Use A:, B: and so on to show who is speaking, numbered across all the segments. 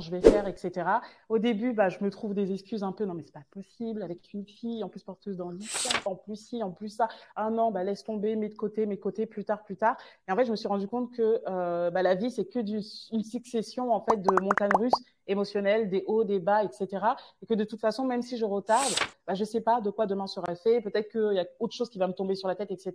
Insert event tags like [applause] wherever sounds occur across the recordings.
A: je vais faire, etc. Au début, bah, je me trouve des excuses un peu, non mais c'est pas possible avec une fille, en plus porteuse dans l'histoire, en plus ci, en plus ça. Ah non, bah laisse tomber, mets de côté, mets de côté, plus tard, plus tard. Et en fait, je me suis rendu compte que euh, bah, la vie, c'est que du, une succession en fait de montagnes russes émotionnelles, des hauts, des bas, etc. Et que de toute façon, même si je retarde, bah, je sais pas de quoi demain sera fait. Peut-être qu'il y a autre chose qui va me tomber sur la tête, etc.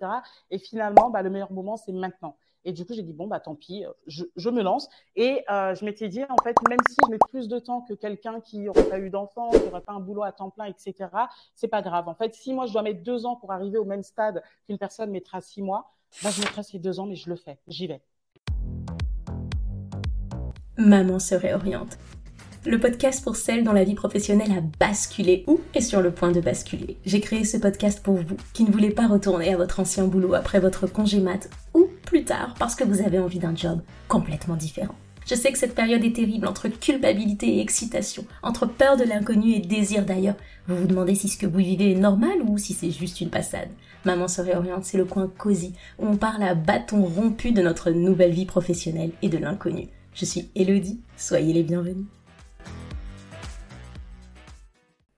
A: Et finalement, bah, le meilleur moment, c'est maintenant. Et du coup, j'ai dit, bon, bah, tant pis, je, je me lance. Et euh, je m'étais dit, en fait, même si je mets plus de temps que quelqu'un qui n'aurait pas eu d'enfant, qui n'aurait pas un boulot à temps plein, etc., c'est pas grave. En fait, si moi, je dois mettre deux ans pour arriver au même stade qu'une personne mettra six mois, bah, je mettrai ces deux ans, mais je le fais. J'y vais.
B: Maman se réoriente le podcast pour celles dont la vie professionnelle a basculé ou est sur le point de basculer. J'ai créé ce podcast pour vous qui ne voulez pas retourner à votre ancien boulot après votre congé mat ou plus tard parce que vous avez envie d'un job complètement différent. Je sais que cette période est terrible entre culpabilité et excitation, entre peur de l'inconnu et désir d'ailleurs. Vous vous demandez si ce que vous vivez est normal ou si c'est juste une passade. Maman se réoriente, c'est le coin cosy où on parle à bâton rompu de notre nouvelle vie professionnelle et de l'inconnu. Je suis Elodie, soyez les bienvenus.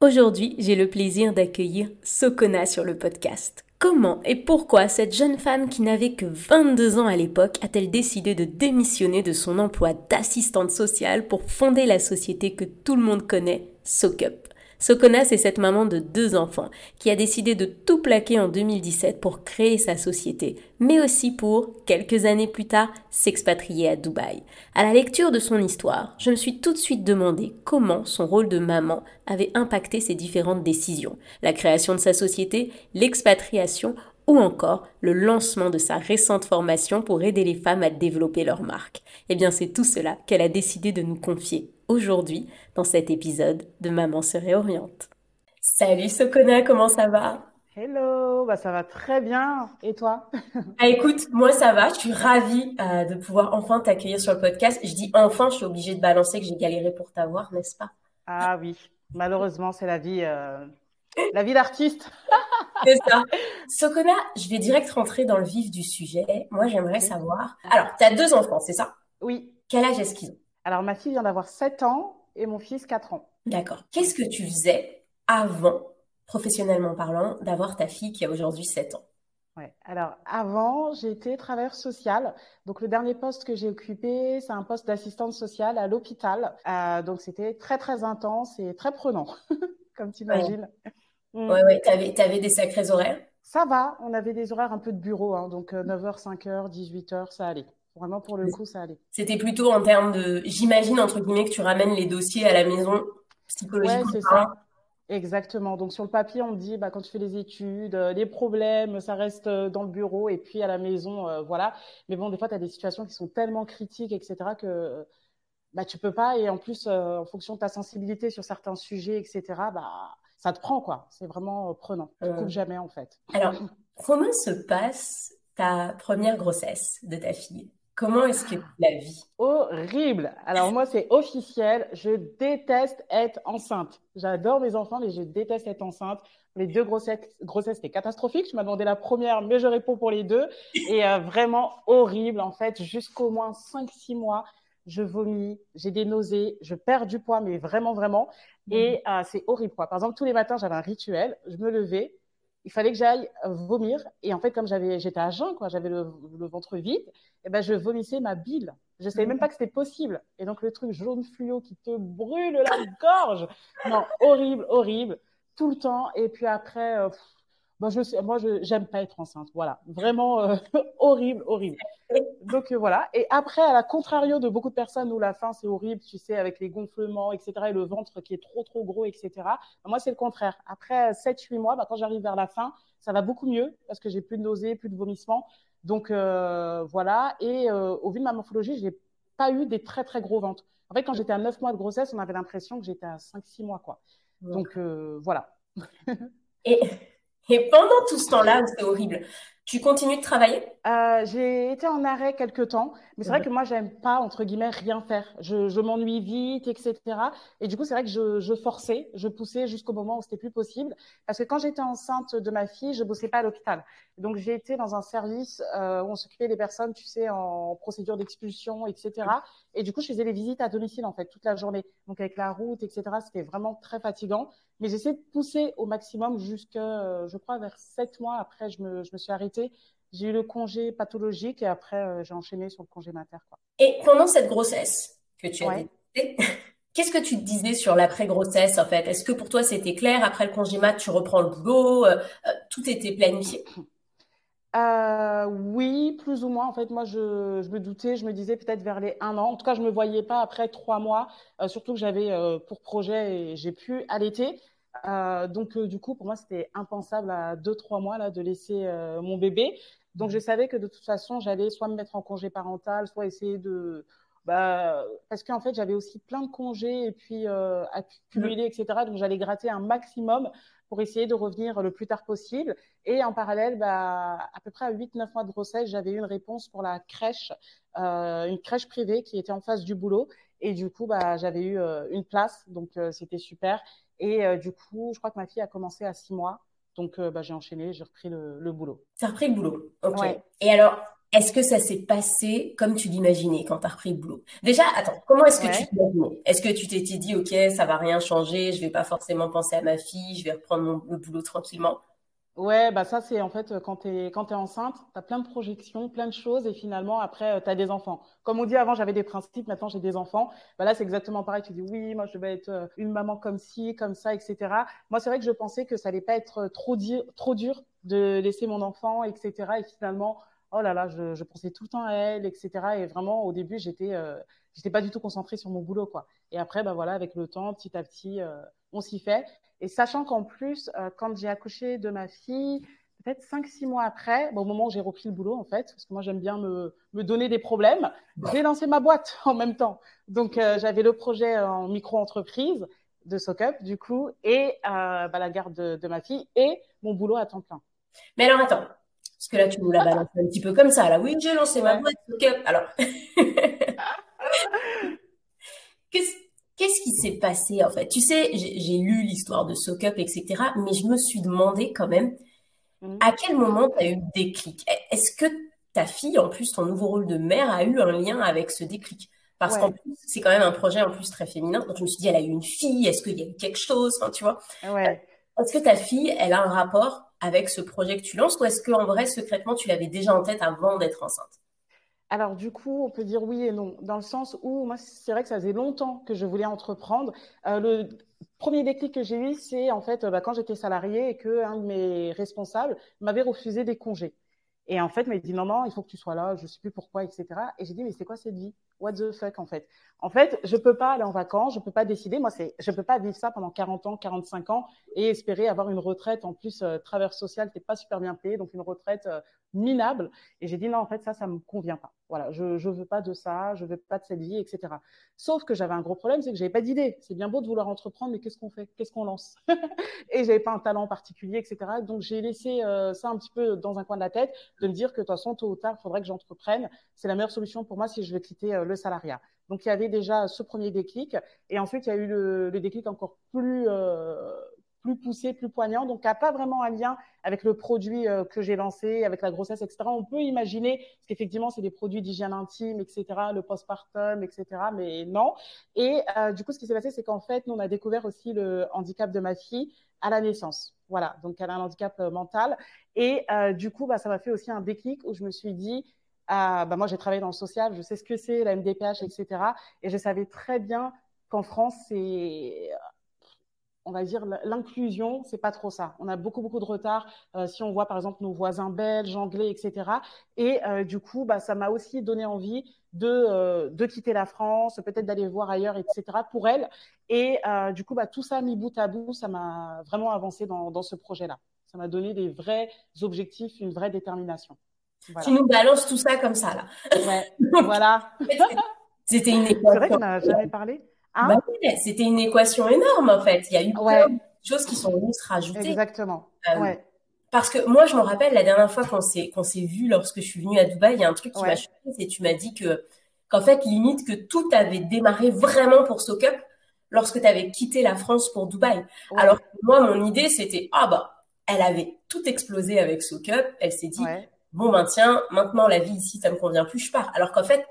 B: Aujourd'hui, j'ai le plaisir d'accueillir Sokona sur le podcast. Comment et pourquoi cette jeune femme qui n'avait que 22 ans à l'époque a-t-elle décidé de démissionner de son emploi d'assistante sociale pour fonder la société que tout le monde connaît, SoCup Sokona, c'est cette maman de deux enfants qui a décidé de tout plaquer en 2017 pour créer sa société, mais aussi pour, quelques années plus tard, s'expatrier à Dubaï. À la lecture de son histoire, je me suis tout de suite demandé comment son rôle de maman avait impacté ses différentes décisions. La création de sa société, l'expatriation ou encore le lancement de sa récente formation pour aider les femmes à développer leur marque. Eh bien, c'est tout cela qu'elle a décidé de nous confier aujourd'hui dans cet épisode de Maman se réoriente. Salut Sokona, comment ça va?
A: Hello, bah ça va très bien. Et toi? [laughs]
B: Ah, Écoute, moi ça va. Je suis ravie euh, de pouvoir enfin t'accueillir sur le podcast. Je dis enfin, je suis obligée de balancer que j'ai galéré pour t'avoir, n'est-ce pas?
A: Ah oui, malheureusement c'est la vie, euh, la vie d'artiste. [laughs]
B: c'est ça. [laughs] Sokona, je vais direct rentrer dans le vif du sujet. Moi j'aimerais savoir. Alors, tu as deux enfants, c'est ça?
A: Oui.
B: Quel âge est-ce qu'ils ont?
A: Alors, ma fille vient d'avoir 7 ans et mon fils 4 ans.
B: D'accord. Qu'est-ce que tu faisais avant, professionnellement parlant, d'avoir ta fille qui a aujourd'hui 7 ans?
A: Ouais. Alors avant, j'étais travailleur social. Donc le dernier poste que j'ai occupé, c'est un poste d'assistante sociale à l'hôpital. Euh, donc c'était très très intense et très prenant, [laughs] comme tu imagines.
B: Ouais, ouais. ouais. T'avais, avais des sacrés horaires?
A: Ça va. On avait des horaires un peu de bureau, hein. donc 9h, 5h, 18h, ça allait. Vraiment, pour le coup, ça allait.
B: C'était plutôt en termes de, j'imagine, entre guillemets, que tu ramènes les dossiers à la maison psychologiquement.
A: Ouais, c'est ça. Exactement. Donc, sur le papier, on dit, bah, quand tu fais les études, euh, les problèmes, ça reste euh, dans le bureau et puis à la maison, euh, voilà. Mais bon, des fois, tu as des situations qui sont tellement critiques, etc., que bah, tu peux pas. Et en plus, en fonction de ta sensibilité sur certains sujets, etc., bah, ça te prend, quoi. C'est vraiment prenant. Tu ne jamais, en fait.
B: Alors, comment se passe ta première grossesse de ta fille? Comment est-ce que la vie?
A: Horrible. Alors moi, c'est officiel. Je déteste être enceinte. J'adore mes enfants, mais je déteste être enceinte. Les deux grossesses, grossesses c'était catastrophique. Je m'as demandé la première, mais je réponds pour les deux. Et euh, vraiment horrible, en fait, jusqu'au moins 5-6 mois. Je vomis, j'ai des nausées, je perds du poids, mais vraiment, vraiment. Et mmh. euh, c'est horrible. Quoi. Par exemple, tous les matins, j'avais un rituel. Je me levais, il fallait que j'aille vomir. Et en fait, comme j'avais, j'étais à jeun, quoi, j'avais le, ventre vide, et eh ben, je vomissais ma bile. Je savais même pas que c'était possible. Et donc, le truc jaune fluo qui te brûle la gorge. Non, horrible, horrible. Tout le temps. Et puis après, euh, moi, je moi, je j'aime pas être enceinte. Voilà, vraiment euh, [laughs] horrible, horrible. Donc euh, voilà. Et après, à la contrario de beaucoup de personnes où la fin c'est horrible, tu sais, avec les gonflements, etc., et le ventre qui est trop trop gros, etc. Bah, moi, c'est le contraire. Après 7-8 mois, bah, quand j'arrive vers la fin, ça va beaucoup mieux parce que j'ai plus de nausées, plus de vomissements. Donc euh, voilà. Et au vu de ma morphologie, j'ai pas eu des très très gros ventres. En fait, quand j'étais à 9 mois de grossesse, on avait l'impression que j'étais à 5-6 mois, quoi. Donc voilà. [laughs]
B: et et pendant tout ce temps-là, c'est horrible,
C: Tu continues de travailler?
A: Euh, J'ai été en arrêt quelques temps, mais c'est vrai que moi, j'aime pas, entre guillemets, rien faire. Je, je m'ennuie vite, etc. Et du coup, c'est vrai que je, je, forçais, je poussais jusqu'au moment où c'était plus possible. Parce que quand j'étais enceinte de ma fille, je bossais pas à l'hôpital. Donc, j'ai été dans un service euh, où on s'occupait des personnes, tu sais, en procédure d'expulsion, etc. Et du coup, je faisais les visites à domicile, en fait, toute la journée. Donc, avec la route, etc., c'était vraiment très fatigant. Mais j'essaie de pousser au maximum jusqu'à, je crois, vers sept mois après, je me, je me suis arrêtée. J'ai eu le congé pathologique et après, euh, j'ai enchaîné sur le congé mater. Quoi.
C: Et pendant cette grossesse que tu as ouais. [laughs] qu'est-ce que tu te disais sur l'après-grossesse en fait? Est-ce que pour toi c'était clair? Après le congé mat, tu reprends le boulot euh, euh, Tout était planifié? [coughs]
A: Euh, oui, plus ou moins. En fait, moi, je, je me doutais, je me disais peut-être vers les un an. En tout cas, je me voyais pas après trois mois, surtout que j'avais pour projet et j'ai pu allaiter. Euh, donc, du coup, pour moi, c'était impensable à deux, trois mois là de laisser mon bébé. Donc, je savais que de toute façon, j'allais soit me mettre en congé parental, soit essayer de bah, parce qu'en fait, j'avais aussi plein de congés et puis euh, accumulés, etc. Donc, j'allais gratter un maximum pour essayer de revenir le plus tard possible. Et en parallèle, bah, à peu près à 8-9 mois de grossesse, j'avais eu une réponse pour la crèche, euh, une crèche privée qui était en face du boulot. Et du coup, bah, j'avais eu euh, une place, donc euh, c'était super. Et euh, du coup, je crois que ma fille a commencé à 6 mois. Donc, bah, j'ai enchaîné, j'ai repris le, le boulot.
C: Tu as repris le boulot, ok. Ouais. Et alors, est-ce que ça s'est passé comme tu l'imaginais quand tu as repris le boulot? Déjà, attends, comment est-ce que ouais. tu t'imaginais Est-ce que tu t'étais dit, OK, ça va rien changer, je vais pas forcément penser à ma fille, je vais reprendre mon, le boulot tranquillement?
A: Ouais, bah ça c'est en fait quand tu es quand tu enceinte, tu as plein de projections, plein de choses et finalement après tu as des enfants. Comme on dit avant, j'avais des principes, maintenant j'ai des enfants. Bah là c'est exactement pareil, tu dis oui, moi je vais être une maman comme ci, comme ça, etc. Moi c'est vrai que je pensais que ça allait pas être trop dur, trop dur de laisser mon enfant, etc. Et finalement oh là là, je, je, pensais tout le temps à elle, etc. Et vraiment, au début, j'étais, euh, j'étais pas du tout concentrée sur mon boulot, quoi. Et après, bah voilà, avec le temps, petit à petit, euh, on s'y fait. Et sachant qu'en plus, euh, quand j'ai accouché de ma fille, peut-être 5-6 mois après, bon, au moment où j'ai repris le boulot, en fait, parce que moi, j'aime bien me, me donner des problèmes, j'ai lancé ma boîte [laughs] en même temps. Donc, euh, j'avais le projet en micro-entreprise de SockUp, du coup, et euh, bah, la garde de, de ma fille et mon boulot à temps plein.
C: Mais alors, attends, parce que là, tu nous l'as balancé un petit peu comme ça. Là, oui, j'ai lancé ma boîte. Alors, [laughs] qu'est-ce qui s'est passé en fait? Tu sais, j'ai lu l'histoire de SoCup, etc. Mais je me suis demandé quand même mmh. à quel moment tu as eu le déclic? Est-ce que ta fille, en plus, ton nouveau rôle de mère, a eu un lien avec ce déclic? Parce ouais. qu'en plus, c'est quand même un projet en plus très féminin. Donc, je me suis dit, elle a eu une fille, est-ce qu'il y a eu quelque chose? Tu vois?
A: Ouais.
C: Est-ce que ta fille, elle a un rapport avec ce projet que tu lances ou est-ce qu'en vrai, secrètement, tu l'avais déjà en tête avant d'être enceinte?
A: Alors du coup, on peut dire oui et non, dans le sens où moi, c'est vrai que ça faisait longtemps que je voulais entreprendre. Euh, le premier déclic que j'ai eu, c'est en fait bah, quand j'étais salariée et que un de mes responsables m'avait refusé des congés. Et en fait, il m'a dit non, non, il faut que tu sois là, je sais plus pourquoi, etc. Et j'ai dit mais c'est quoi cette vie? What the fuck en fait En fait, je peux pas aller en vacances, je peux pas décider. Moi, c'est, je peux pas vivre ça pendant 40 ans, 45 ans et espérer avoir une retraite en plus euh, travers social qui est pas super bien payée, donc une retraite euh, minable. Et j'ai dit non, en fait, ça, ça me convient pas. Voilà, je, je veux pas de ça, je veux pas de cette vie, etc. Sauf que j'avais un gros problème, c'est que j'avais pas d'idée. C'est bien beau de vouloir entreprendre, mais qu'est-ce qu'on fait? Qu'est-ce qu'on lance? [laughs] Et j'avais pas un talent particulier, etc. Donc j'ai laissé euh, ça un petit peu dans un coin de la tête, de me dire que de toute façon, tôt ou tard, il faudrait que j'entreprenne. C'est la meilleure solution pour moi si je veux quitter euh, le salariat. Donc il y avait déjà ce premier déclic, et ensuite il y a eu le, déclic encore plus euh, plus poussé, plus poignant, donc n'a pas vraiment un lien avec le produit euh, que j'ai lancé, avec la grossesse, etc. On peut imaginer, parce qu'effectivement, c'est des produits d'hygiène intime, etc., le postpartum, etc., mais non. Et euh, du coup, ce qui s'est passé, c'est qu'en fait, nous, on a découvert aussi le handicap de ma fille à la naissance. Voilà, donc elle a un handicap mental. Et du coup, bah, ça m'a fait aussi un déclic où je me suis dit, ah, bah, moi, j'ai travaillé dans le social, je sais ce que c'est, la MDPH, etc. Et je savais très bien qu'en France, c'est on va dire l'inclusion, c'est pas trop ça. On a beaucoup beaucoup de retard. Euh, si on voit par exemple nos voisins belges, anglais, etc. Et euh, du coup, bah, ça m'a aussi donné envie de euh, de quitter la France, peut-être d'aller voir ailleurs, etc. Pour elle. Et du coup, bah, tout ça mis bout à bout, ça m'a vraiment avancé dans, dans ce projet-là. Ça m'a donné des vrais objectifs, une vraie détermination.
C: Voilà. Tu nous balances tout ça comme ça là.
A: Ouais, [laughs] voilà.
C: C'était une époque. [laughs]
A: C'est vrai qu'on n'a jamais parlé.
C: Hein? Bah c'était une équation énorme en fait. Il y a eu ouais. plein de choses qui sont venues se rajouter.
A: Exactement. Euh, ouais.
C: parce que moi, je me rappelle la dernière fois qu'on s'est qu'on s'est vu lorsque je suis venue à Dubaï, il y a un truc qui m'a choqué, c'est tu m'as dit que qu'en fait limite que tout avait démarré vraiment pour SoCup lorsque tu avais quitté la France pour Dubaï. Alors moi, mon idée c'était ah bah elle avait tout explosé avec SoCup, elle s'est dit bon ben tiens, maintenant la vie ici ça me convient plus, je pars. Alors qu'en fait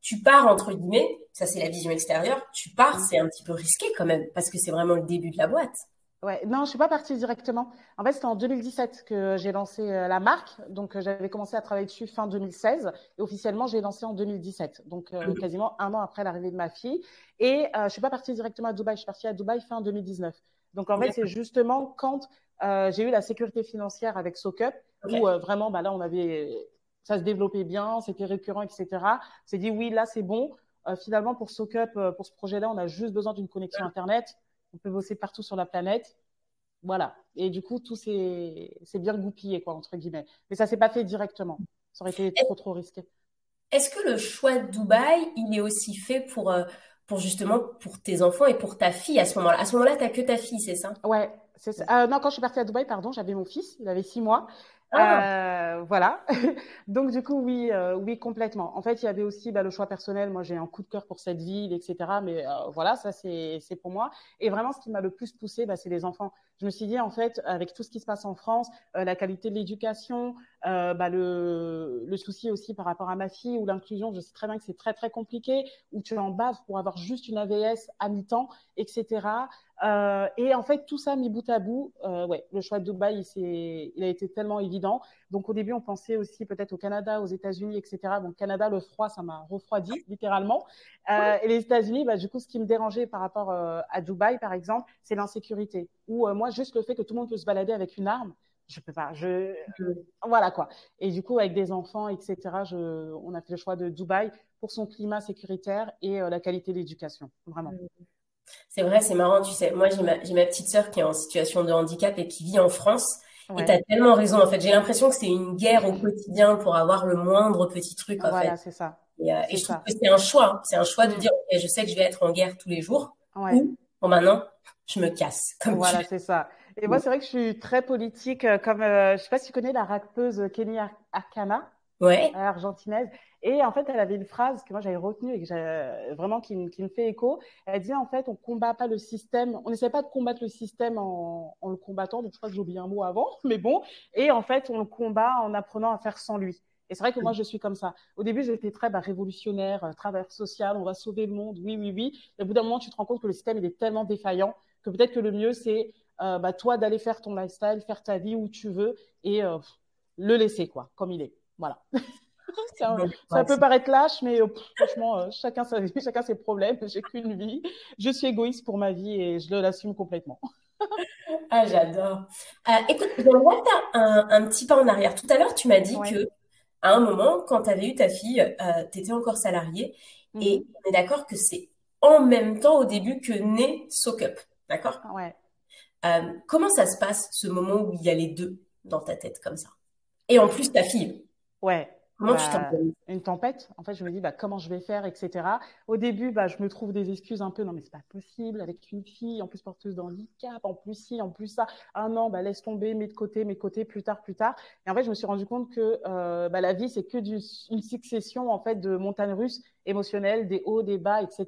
C: tu pars entre guillemets, ça c'est la vision extérieure, tu pars, mm. c'est un petit peu risqué quand même parce que c'est vraiment le début de la boîte.
A: Ouais, non, je suis pas partie directement. En fait, c'était en 2017 que j'ai lancé euh, la marque. Donc, euh, j'avais commencé à travailler dessus fin 2016 et officiellement, j'ai lancé en 2017. Donc, euh, quasiment un an après l'arrivée de ma fille. Et euh, je suis pas partie directement à Dubaï. Je suis partie à Dubaï fin 2019. Donc, en fait, c'est justement quand j'ai eu la sécurité financière avec SoCup où vraiment, bah là, on avait, ça se développait bien, c'était récurrent, etc. C'est dit oui, là, c'est bon. finalement, pour SoCup, pour ce projet-là, on a juste besoin d'une connexion Internet on peut bosser partout sur la planète. Voilà. Et du coup, tout c'est bien goupillé, quoi, entre guillemets. Mais ça s'est pas fait directement. Ça aurait été trop, trop risqué.
C: Est-ce que le choix de Dubaï, il est aussi fait pour, euh, pour justement pour tes enfants et pour ta fille à ce moment-là À ce moment-là, tu n'as que ta fille, c'est ça?
A: Ouais, c'est ça. Euh, non, quand je suis partie à Dubaï, pardon, j'avais mon fils, il avait six mois. Ah. Euh, voilà. [laughs] Donc du coup, oui, euh, oui, complètement. En fait, il y avait aussi bah, le choix personnel. Moi, j'ai un coup de cœur pour cette ville, etc. Mais euh, voilà, ça c'est c'est pour moi. Et vraiment, ce qui m'a le plus poussé, bah, c'est les enfants. Je me suis dit en fait, avec tout ce qui se passe en France, la qualité de l'éducation, bah, le le souci aussi par rapport à ma fille ou l'inclusion. Je sais très bien que c'est très très compliqué. Où tu en baves pour avoir juste une AVS à mi-temps, etc. Euh, et en fait, tout ça mis bout à bout, euh, ouais, le choix de Dubaï, il, il a été tellement évident. Donc au début, on pensait aussi peut-être au Canada, aux États-Unis, etc. Bon, Canada, le froid, ça m'a refroidi littéralement. Euh, et les États-Unis, bah, du coup, ce qui me dérangeait par rapport euh, à Dubaï, par exemple, c'est l'insécurité. Ou euh, moi, juste le fait que tout le monde peut se balader avec une arme, je peux pas. Je voilà quoi. Et du coup, avec des enfants, etc. Je... On a fait le choix de Dubaï pour son climat sécuritaire et la qualité de l'éducation, vraiment. Mmh.
C: C'est vrai, c'est marrant, tu sais. Moi, j'ai ma, ma, petite sœur qui est en situation de handicap et qui vit en France. Et tu as tellement raison, en fait. J'ai l'impression que c'est une guerre au quotidien pour avoir le moindre petit truc, en
A: voilà, c'est ça.
C: Et, euh, je trouve que c'est un choix. Hein. C'est un choix de mm. dire, je sais que je vais être en guerre tous les jours. Ouais. Ou, bon, maintenant, je me casse.
A: Comme voilà, c'est ça. Et moi, c'est vrai que je suis très politique, euh, comme, euh, je sais pas si tu connais la rappeuse Kenny Arcana.
C: Ouais.
A: Argentinaise. Et en fait, elle avait une phrase que moi j'avais retenue et que vraiment qui, qui, me fait écho. Elle dit en fait, on combat pas le système, on n'essaie pas de combattre le système en, en le combattant. Donc je crois que j'ai oublié un mot avant, [laughs] mais bon. Et en fait, on le combat en apprenant à faire sans lui. Et c'est vrai que moi, je suis comme ça. Au début, j'étais très bah, révolutionnaire, euh, travers social, on va sauver le monde, oui, oui, oui. Et au bout d'un moment, tu te rends compte que le système, il est tellement défaillant que peut-être que le mieux, c'est euh, bah, toi d'aller faire ton lifestyle, faire ta vie où tu veux et euh, le laisser, quoi, comme il est. Voilà. [laughs] ça, peut paraître lâche, mais euh, franchement, chacun sa vie, [laughs] chacun ses problèmes. [laughs] J'ai qu'une vie. Je suis égoïste pour ma vie et je l'assume complètement.
C: ah, j'adore. Écoute, j'aimerais faire un, un, petit pas en arrière. Tout à l'heure, tu m'as dit que à un moment, quand tu avais eu ta fille, tu étais encore salariée. Et mhm. on est d'accord que c'est en même temps au début que naît SoCup. D'accord?
A: Ouais.
C: comment ça se passe, ce moment où il y a les deux dans ta tête comme ça? Et en plus, ta fille?
A: Ouais. Comment tu bah, Une tempête. En fait, je me dis bah, comment je vais faire, etc. Au début, bah, je me trouve des excuses un peu. Non, mais c'est pas possible avec une fille, en plus porteuse d'handicap, en plus ci, en plus ça. Ah non, bah, laisse tomber, mets de côté, mets de côté, plus tard, plus tard. Et en fait, je me suis rendu compte que euh, bah, la vie, c'est que du, une succession en fait de montagnes russes émotionnelles, des hauts, des bas, etc.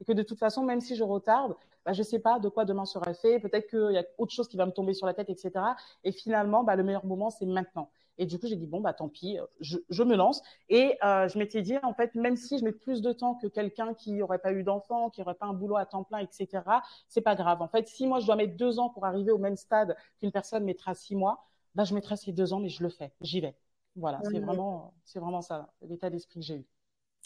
A: Et que de toute façon, même si je retarde, bah, je sais pas de quoi demain sera fait. Peut-être qu'il y a autre chose qui va me tomber sur la tête, etc. Et finalement, bah, le meilleur moment, c'est maintenant. Et du coup, j'ai dit, bon, bah tant pis, je, je me lance. Et euh, je m'étais dit, en fait, même si je mets plus de temps que quelqu'un qui n'aurait pas eu d'enfant, qui n'aurait pas un boulot à temps plein, etc., c'est pas grave. En fait, si moi, je dois mettre deux ans pour arriver au même stade qu'une personne mettra six mois, bah, je mettrai ces deux ans, mais je le fais, j'y vais. Voilà, c'est vraiment, c'est vraiment ça, l'état d'esprit que j'ai eu.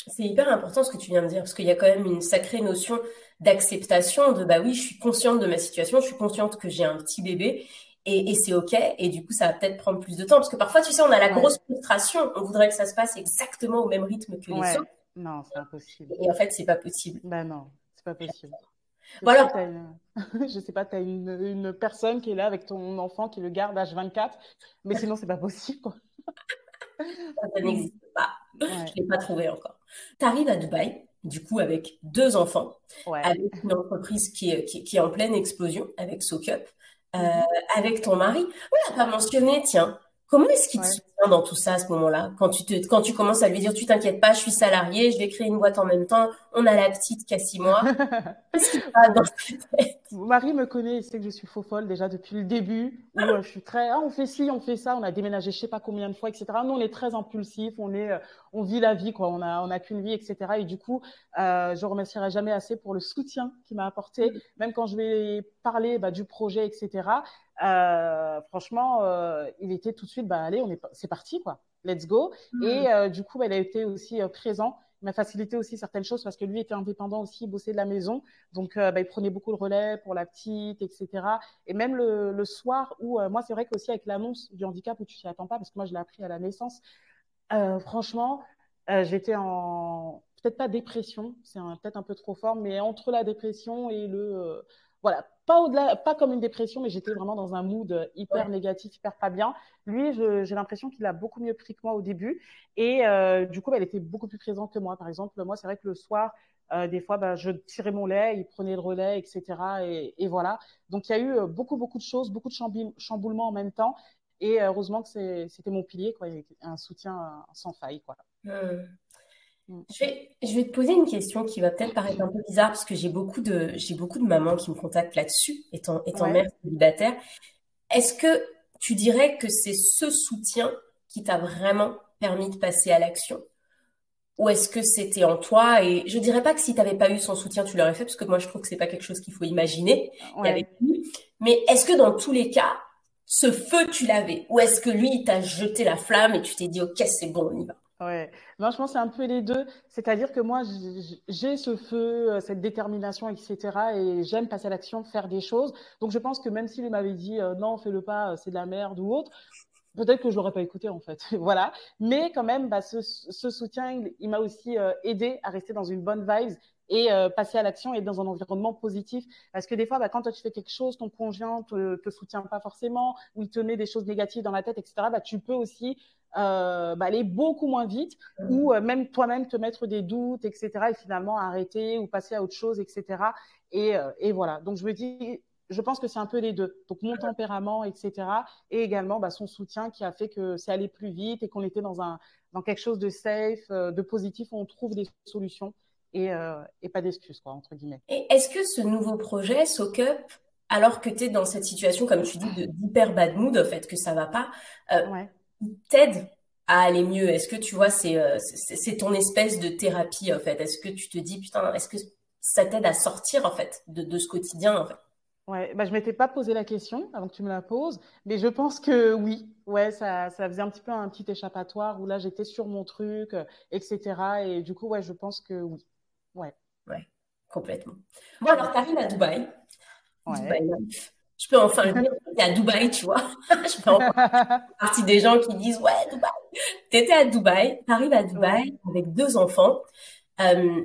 C: C'est hyper important ce que tu viens de dire, parce qu'il y a quand même une sacrée notion d'acceptation, de bah oui, je suis consciente de ma situation, je suis consciente que j'ai un petit bébé, et, et c'est ok. Et du coup, ça va peut-être prendre plus de temps parce que parfois, tu sais, on a la grosse frustration. On voudrait que ça se passe exactement au même rythme que les autres.
A: Non, c'est impossible.
C: Et en fait, c'est pas possible.
A: Ben non, c'est pas possible. Voilà. Je sais pas, tu as [laughs] une, une, personne qui est là avec ton enfant qui le garde H24, mais sinon, c'est pas possible. Quoi. [laughs]
C: ça n'existe pas. Ouais. Je l'ai pas trouvé encore. Tu arrives à Dubaï, du coup, avec deux enfants,
A: ouais.
C: avec une entreprise qui est, qui, qui est en pleine explosion, avec SoCup. avec ton mari. On n'a pas mentionné, tiens, Comment est-ce qu'il te dans tout ça à ce moment-là quand tu te, quand tu commences à lui dire tu t'inquiètes pas, je suis salarié, je vais créer une boîte en même temps, on a la petite qui a six mois. [laughs]
A: Mon mari me connaît, il sait que je suis faux folle déjà depuis le début. Où, euh, je suis très, ah, on fait ci, on fait ça, on a déménagé je sais pas combien de fois, etc. Nous on est très impulsif, on est, euh, on vit la vie quoi, on a, on a qu'une vie, etc. Et du coup, euh, je remercierai jamais assez pour le soutien qu'il m'a apporté, mm. même quand je vais parler bah, du projet, etc. Euh, franchement, il était tout de suite, bah allez, on est, c'est parti quoi, let's go. Mm. Et euh, du coup, bah, il a été aussi présent. Il m'a facilité aussi certaines choses parce que lui était indépendant aussi, il bossait de la maison, donc bah, il prenait beaucoup le relais pour la petite, etc. Et même le, le soir où moi, c'est vrai qu'aussi avec l'annonce du handicap où tu t'y attends pas, parce que moi je l'ai appris à la naissance. franchement, j'étais en peut-être pas dépression, c'est peut-être un peu trop fort, mais entre la dépression et le voilà, pas au-delà, pas comme une dépression, mais j'étais vraiment dans un mood hyper négatif, hyper pas bien. Lui, j'ai l'impression qu'il a beaucoup mieux pris que moi au début, et euh, du coup, bah, elle était beaucoup plus présente que moi. Par exemple, moi, c'est vrai que le soir, euh, des fois, bah, je tirais mon lait, il prenait le relais, etc. Et, et voilà. Donc, il y a eu euh, beaucoup, beaucoup de choses, beaucoup de chamboulements en même temps. Et heureusement que c'était mon pilier, quoi, un soutien sans faille, quoi.
C: Mm. Je vais, je vais te poser une question qui va peut-être paraître un peu bizarre parce que j'ai beaucoup de, j'ai beaucoup de mamans qui me contactent là-dessus, étant, étant mère célibataire. Est-ce que tu dirais que c'est ce soutien qui t'a vraiment permis de passer à l'action? Ou est-ce que c'était en toi? Et je dirais pas que si tu n'avais pas eu son soutien, tu l'aurais fait parce que moi je trouve que c'est pas quelque chose qu'il faut imaginer avec lui. Mais est-ce que dans tous les cas, ce feu tu l'avais? Ou est-ce que lui il t'a jeté la flamme et tu t'es dit ok c'est bon on y va?
A: Ouais, je pense c'est un peu les deux. C'est-à-dire que moi, j'ai ce feu, euh, cette détermination, etc. Et j'aime passer à l'action, faire des choses. Donc, je pense que même s'il m'avait dit euh, non, fais-le pas, euh, c'est de la merde ou autre, peut-être que je l'aurais pas écouté en fait. [laughs] voilà. Mais quand même, bah, ce, ce soutien, il, m'a aussi aidé à rester dans une bonne vibe et passer à l'action et dans un environnement positif. Parce que des fois, bah, quand toi, tu fais quelque chose, ton conjoint te, te soutient pas forcément, ou il te met des choses négatives dans la tête, etc. Bah, tu peux aussi euh, bah, aller beaucoup moins vite ou euh, même toi-même te mettre des doutes, etc. et finalement arrêter ou passer à autre chose, etc. Et, euh, et voilà. Donc je me dis, je pense que c'est un peu les deux. Donc mon tempérament, etc. Et également bah, son soutien qui a fait que c'est allé plus vite et qu'on était dans un dans quelque chose de safe, de positif où on trouve des solutions et, et pas d'excuses quoi entre guillemets.
C: Et est-ce que ce nouveau projet Soak Up alors que tu es dans cette situation, comme tu dis, d'hyper bad mood, en fait, que ça va pas, ouais. t'aide à aller mieux? Est-ce que tu vois, euh, c'est c'est ton espèce de thérapie en fait? Est-ce que tu te dis putain, est-ce que ça t'aide à sortir en fait de, de ce quotidien en fait?
A: Ouais, bah je m'étais pas posé la question avant que tu me la poses, mais je pense que oui, ouais, ça, ça faisait un petit peu un petit échappatoire où là j'étais sur mon truc, euh, etc. Et du coup, ouais, je pense que oui, ouais.
C: Ouais, complètement. Bon alors, t'arrives à Dubaï. Ouais. Dubaï, je peux enfin le dire, t'es à Dubaï, tu vois. [laughs] je peux enfin partie des gens qui disent, ouais, Dubaï. T'étais à Dubaï, t'arrives à Dubaï avec deux enfants. Euh,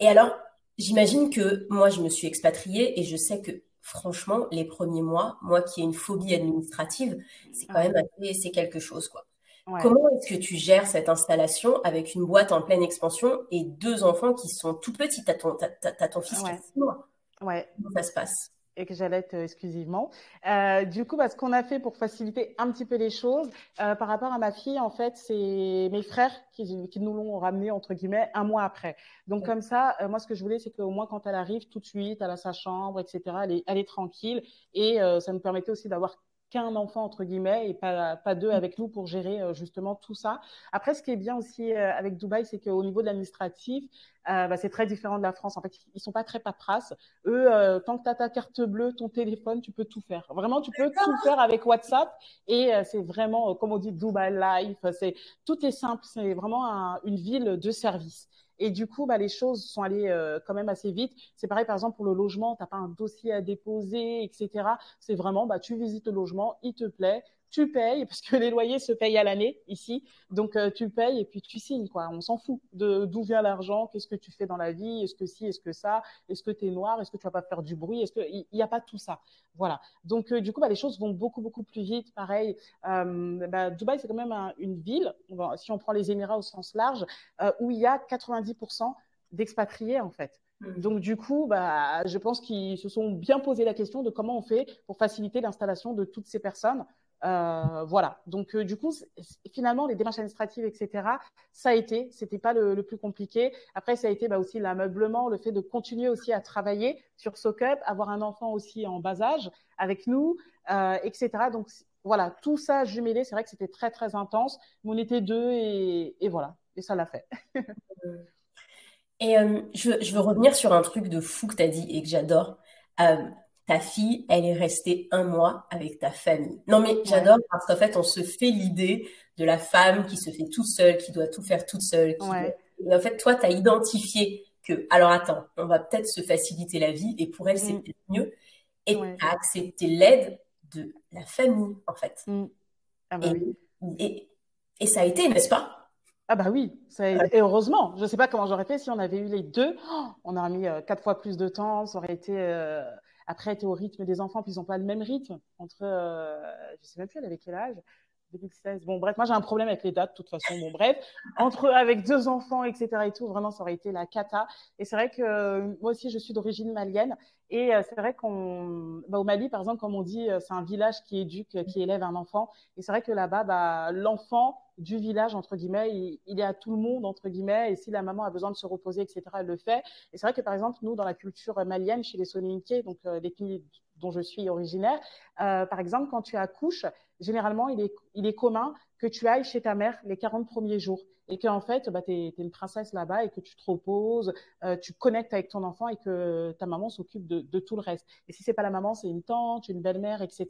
C: et alors, j'imagine que moi, je me suis expatriée et je sais que franchement, les premiers mois, moi qui ai une phobie administrative, c'est quand même c'est quelque chose, quoi. Comment est-ce que tu gères cette installation avec une boîte en pleine expansion et deux enfants qui sont tout petits? T'as ton, ton fils qui a six mois.
A: Ouais.
C: Comment ça se passe?
A: Et que j'allais être exclusivement. Euh, du coup, bah, ce qu'on a fait pour faciliter un petit peu les choses, euh, par rapport à ma fille, en fait, c'est mes frères qui, qui nous l'ont ramené entre guillemets un mois après. Donc comme ça, euh, moi, ce que je voulais, c'est qu'au moins quand elle arrive tout de suite, elle a sa chambre, etc. Elle est, elle est tranquille et euh, ça nous permettait aussi d'avoir qu'un enfant entre guillemets et pas pas deux avec nous pour gérer euh, justement tout ça. Après, ce qui est bien aussi euh, avec Dubaï, c'est qu'au niveau de l'administratif, euh, bah, c'est très différent de la France. En fait, ils sont pas très paperasse. Eux, tant que tu as ta carte bleue, ton téléphone, tu peux tout faire. Vraiment, tu peux tout faire avec WhatsApp et c'est vraiment, comme on dit, Dubaï Life. C'est tout est simple. C'est vraiment un, une ville de service. Et du coup, bah, les choses sont allées euh, quand même assez vite. C'est pareil, par exemple, pour le logement, tu n'as pas un dossier à déposer, etc. C'est vraiment, bah, tu visites le logement, il te plaît, tu payes parce que les loyers se payent à l'année ici. Donc euh, tu payes et puis tu signes quoi. On s'en fout de d'où vient l'argent, qu'est-ce que tu fais dans la vie, est-ce que si, est-ce que ça, est-ce que tu es noir, est-ce que tu vas pas faire du bruit, est-ce que il n'y a pas tout ça. Voilà. Donc euh, du coup bah, les choses vont beaucoup beaucoup plus vite. Pareil, euh, bah, Dubaï c'est quand même une ville. si on prend les Émirats au sens large, où il y a 90% d'expatriés en fait. Mmh. Donc du coup, bah, je pense qu'ils se sont bien posé la question de comment on fait pour faciliter l'installation de toutes ces personnes. Euh, voilà. Donc euh, du coup, finalement, les démarches administratives, etc., ça a été, c'était pas le, plus compliqué. Après, ça a été bah, aussi l'ameublement, le fait de continuer aussi à travailler sur SoCup, avoir un enfant aussi en bas âge avec nous, euh, etc. Donc voilà, tout ça jumelé, c'est vrai que c'était très très intense. On était deux et, voilà, et ça l'a fait. [laughs]
C: Et je, je, veux revenir sur un truc de fou que tu as dit et que j'adore. Ta fille, elle est restée un mois avec ta famille. Non, mais j'adore parce qu'en fait, on se fait l'idée de la femme qui se fait toute seule, qui doit tout faire toute seule. Et en fait, toi, tu as identifié que, alors attends, on va peut-être se faciliter la vie et pour elle, c'est mm. peut-être mieux. Et tu as accepté l'aide de la famille, en fait.
A: Mm. Ah bah
C: et, et, et, ça a été, n'est-ce pas?
A: Ah bah oui, et heureusement. Je ne sais pas comment j'aurais fait si on avait eu les deux. Oh, on aurait mis euh, quatre fois plus de temps. Ça aurait été euh, après été au rythme des enfants, puis ils n'ont pas le même rythme entre. Euh, je sais même plus elle avait quel âge? 2016. Bon bref, moi j'ai un problème avec les dates de toute façon. Bon bref, entre avec deux enfants, etc. et tout, vraiment ça aurait été la cata. Et c'est vrai que moi aussi je suis d'origine malienne et c'est vrai qu'on, bah, au Mali par exemple, comme on dit, c'est un village qui éduque, qui élève un enfant. Et c'est vrai que là-bas, bah, l'enfant du village, entre guillemets, il, est à tout le monde, entre guillemets, et si la maman a besoin de se reposer, etc., elle le fait. Et c'est vrai que, par exemple, nous, dans la culture malienne, chez les Soninké, donc euh, pays dont je suis originaire, euh, par exemple, quand tu accouches, généralement, il est, il est commun que tu ailles chez ta mère les 40 premiers jours et qu'en fait, bah, tu es, une princesse là-bas et que tu te reposes, euh, tu connectes avec ton enfant et que ta maman s'occupe de, de, tout le reste. Et si c'est pas la maman, c'est une tante, une belle-mère, etc.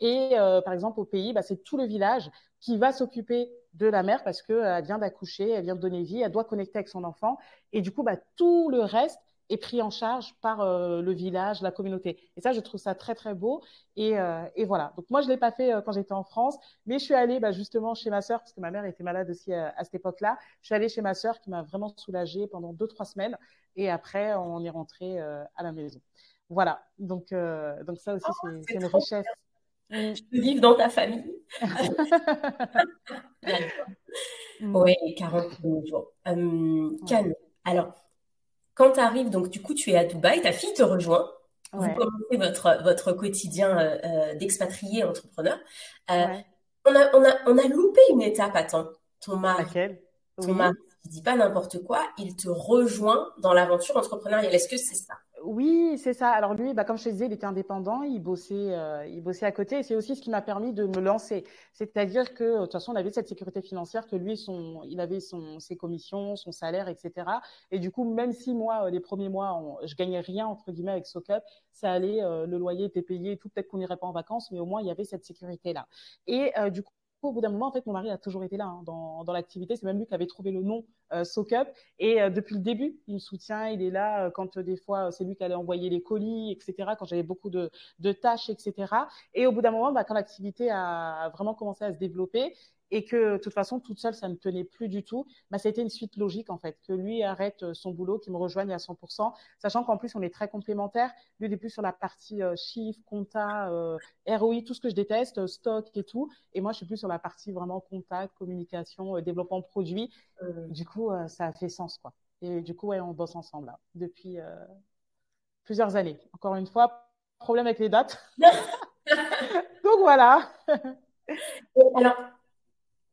A: Et euh, par exemple, au pays, bah, c'est tout le village qui va s'occuper de la mère parce qu'elle vient d'accoucher, elle vient de donner vie, elle doit connecter avec son enfant. Et du coup, bah, tout le reste est pris en charge par euh, le village, la communauté. Et ça, je trouve ça très très beau. Et, euh, et voilà. Donc moi, je l'ai pas fait euh, quand j'étais en France, mais je suis allée bah, justement chez ma sœur parce que ma mère était malade aussi à, cette époque-là. Je suis allée chez ma sœur qui m'a vraiment soulagée pendant deux trois semaines. Et après, on est rentré à la maison. Voilà. Donc donc ça aussi, oh, c'est une richesse.
C: Je peux vivre dans ta famille. oui, 40 jours. Euh, Alors, quand tu arrives, donc du coup, tu es à Dubaï, ta fille te rejoint. Vous commencez votre, votre quotidien euh, euh, d'expatrié entrepreneur. Euh, on, a, on, a, on a loupé une étape, attends. Ton mari, ton mari, il dit pas n'importe quoi, il te rejoint dans l'aventure entrepreneuriale. Est-ce que c'est ça?
A: Oui, c'est ça. Alors lui, bah, comme je te disais, il était indépendant, il bossait, euh, il bossait à côté, et c'est aussi ce qui m'a permis de me lancer. C'est-à-dire que de toute façon, on avait cette sécurité financière, que lui, son, il avait son, ses commissions, son salaire, etc. Et du coup, même si moi, euh, les premiers mois, je gagnais rien entre guillemets avec SoCup, ça allait, euh, le loyer était payé, tout. Peut-être qu'on n'irait pas en vacances, mais au moins il y avait cette sécurité là. Et du coup au bout d'un moment, en fait, mon mari a toujours été là hein, dans, dans l'activité. C'est même lui qui avait trouvé le nom euh, SoCup. Et euh, depuis le début, il me soutient. Il est là euh, quand des fois, c'est lui qui allait envoyer les colis, etc. Quand j'avais beaucoup de, de, tâches, etc. Et au bout d'un moment, bah, quand l'activité a vraiment commencé à se développer, et que de toute façon toute seule ça ne tenait plus du tout, bah ça a été une suite logique en fait que lui arrête euh, son boulot, qu'il me rejoigne à 100%, sachant qu'en plus on est très complémentaires. Lui il est plus sur la partie euh, chiffre, compta, euh, ROI, tout ce que je déteste, euh, stock et tout, et moi je suis plus sur la partie vraiment contact, communication, développement produit. Du coup ça a fait sens quoi. Et du coup ouais on bosse ensemble là depuis plusieurs années. Encore une fois problème avec les dates. [laughs] Donc voilà.
C: Alors,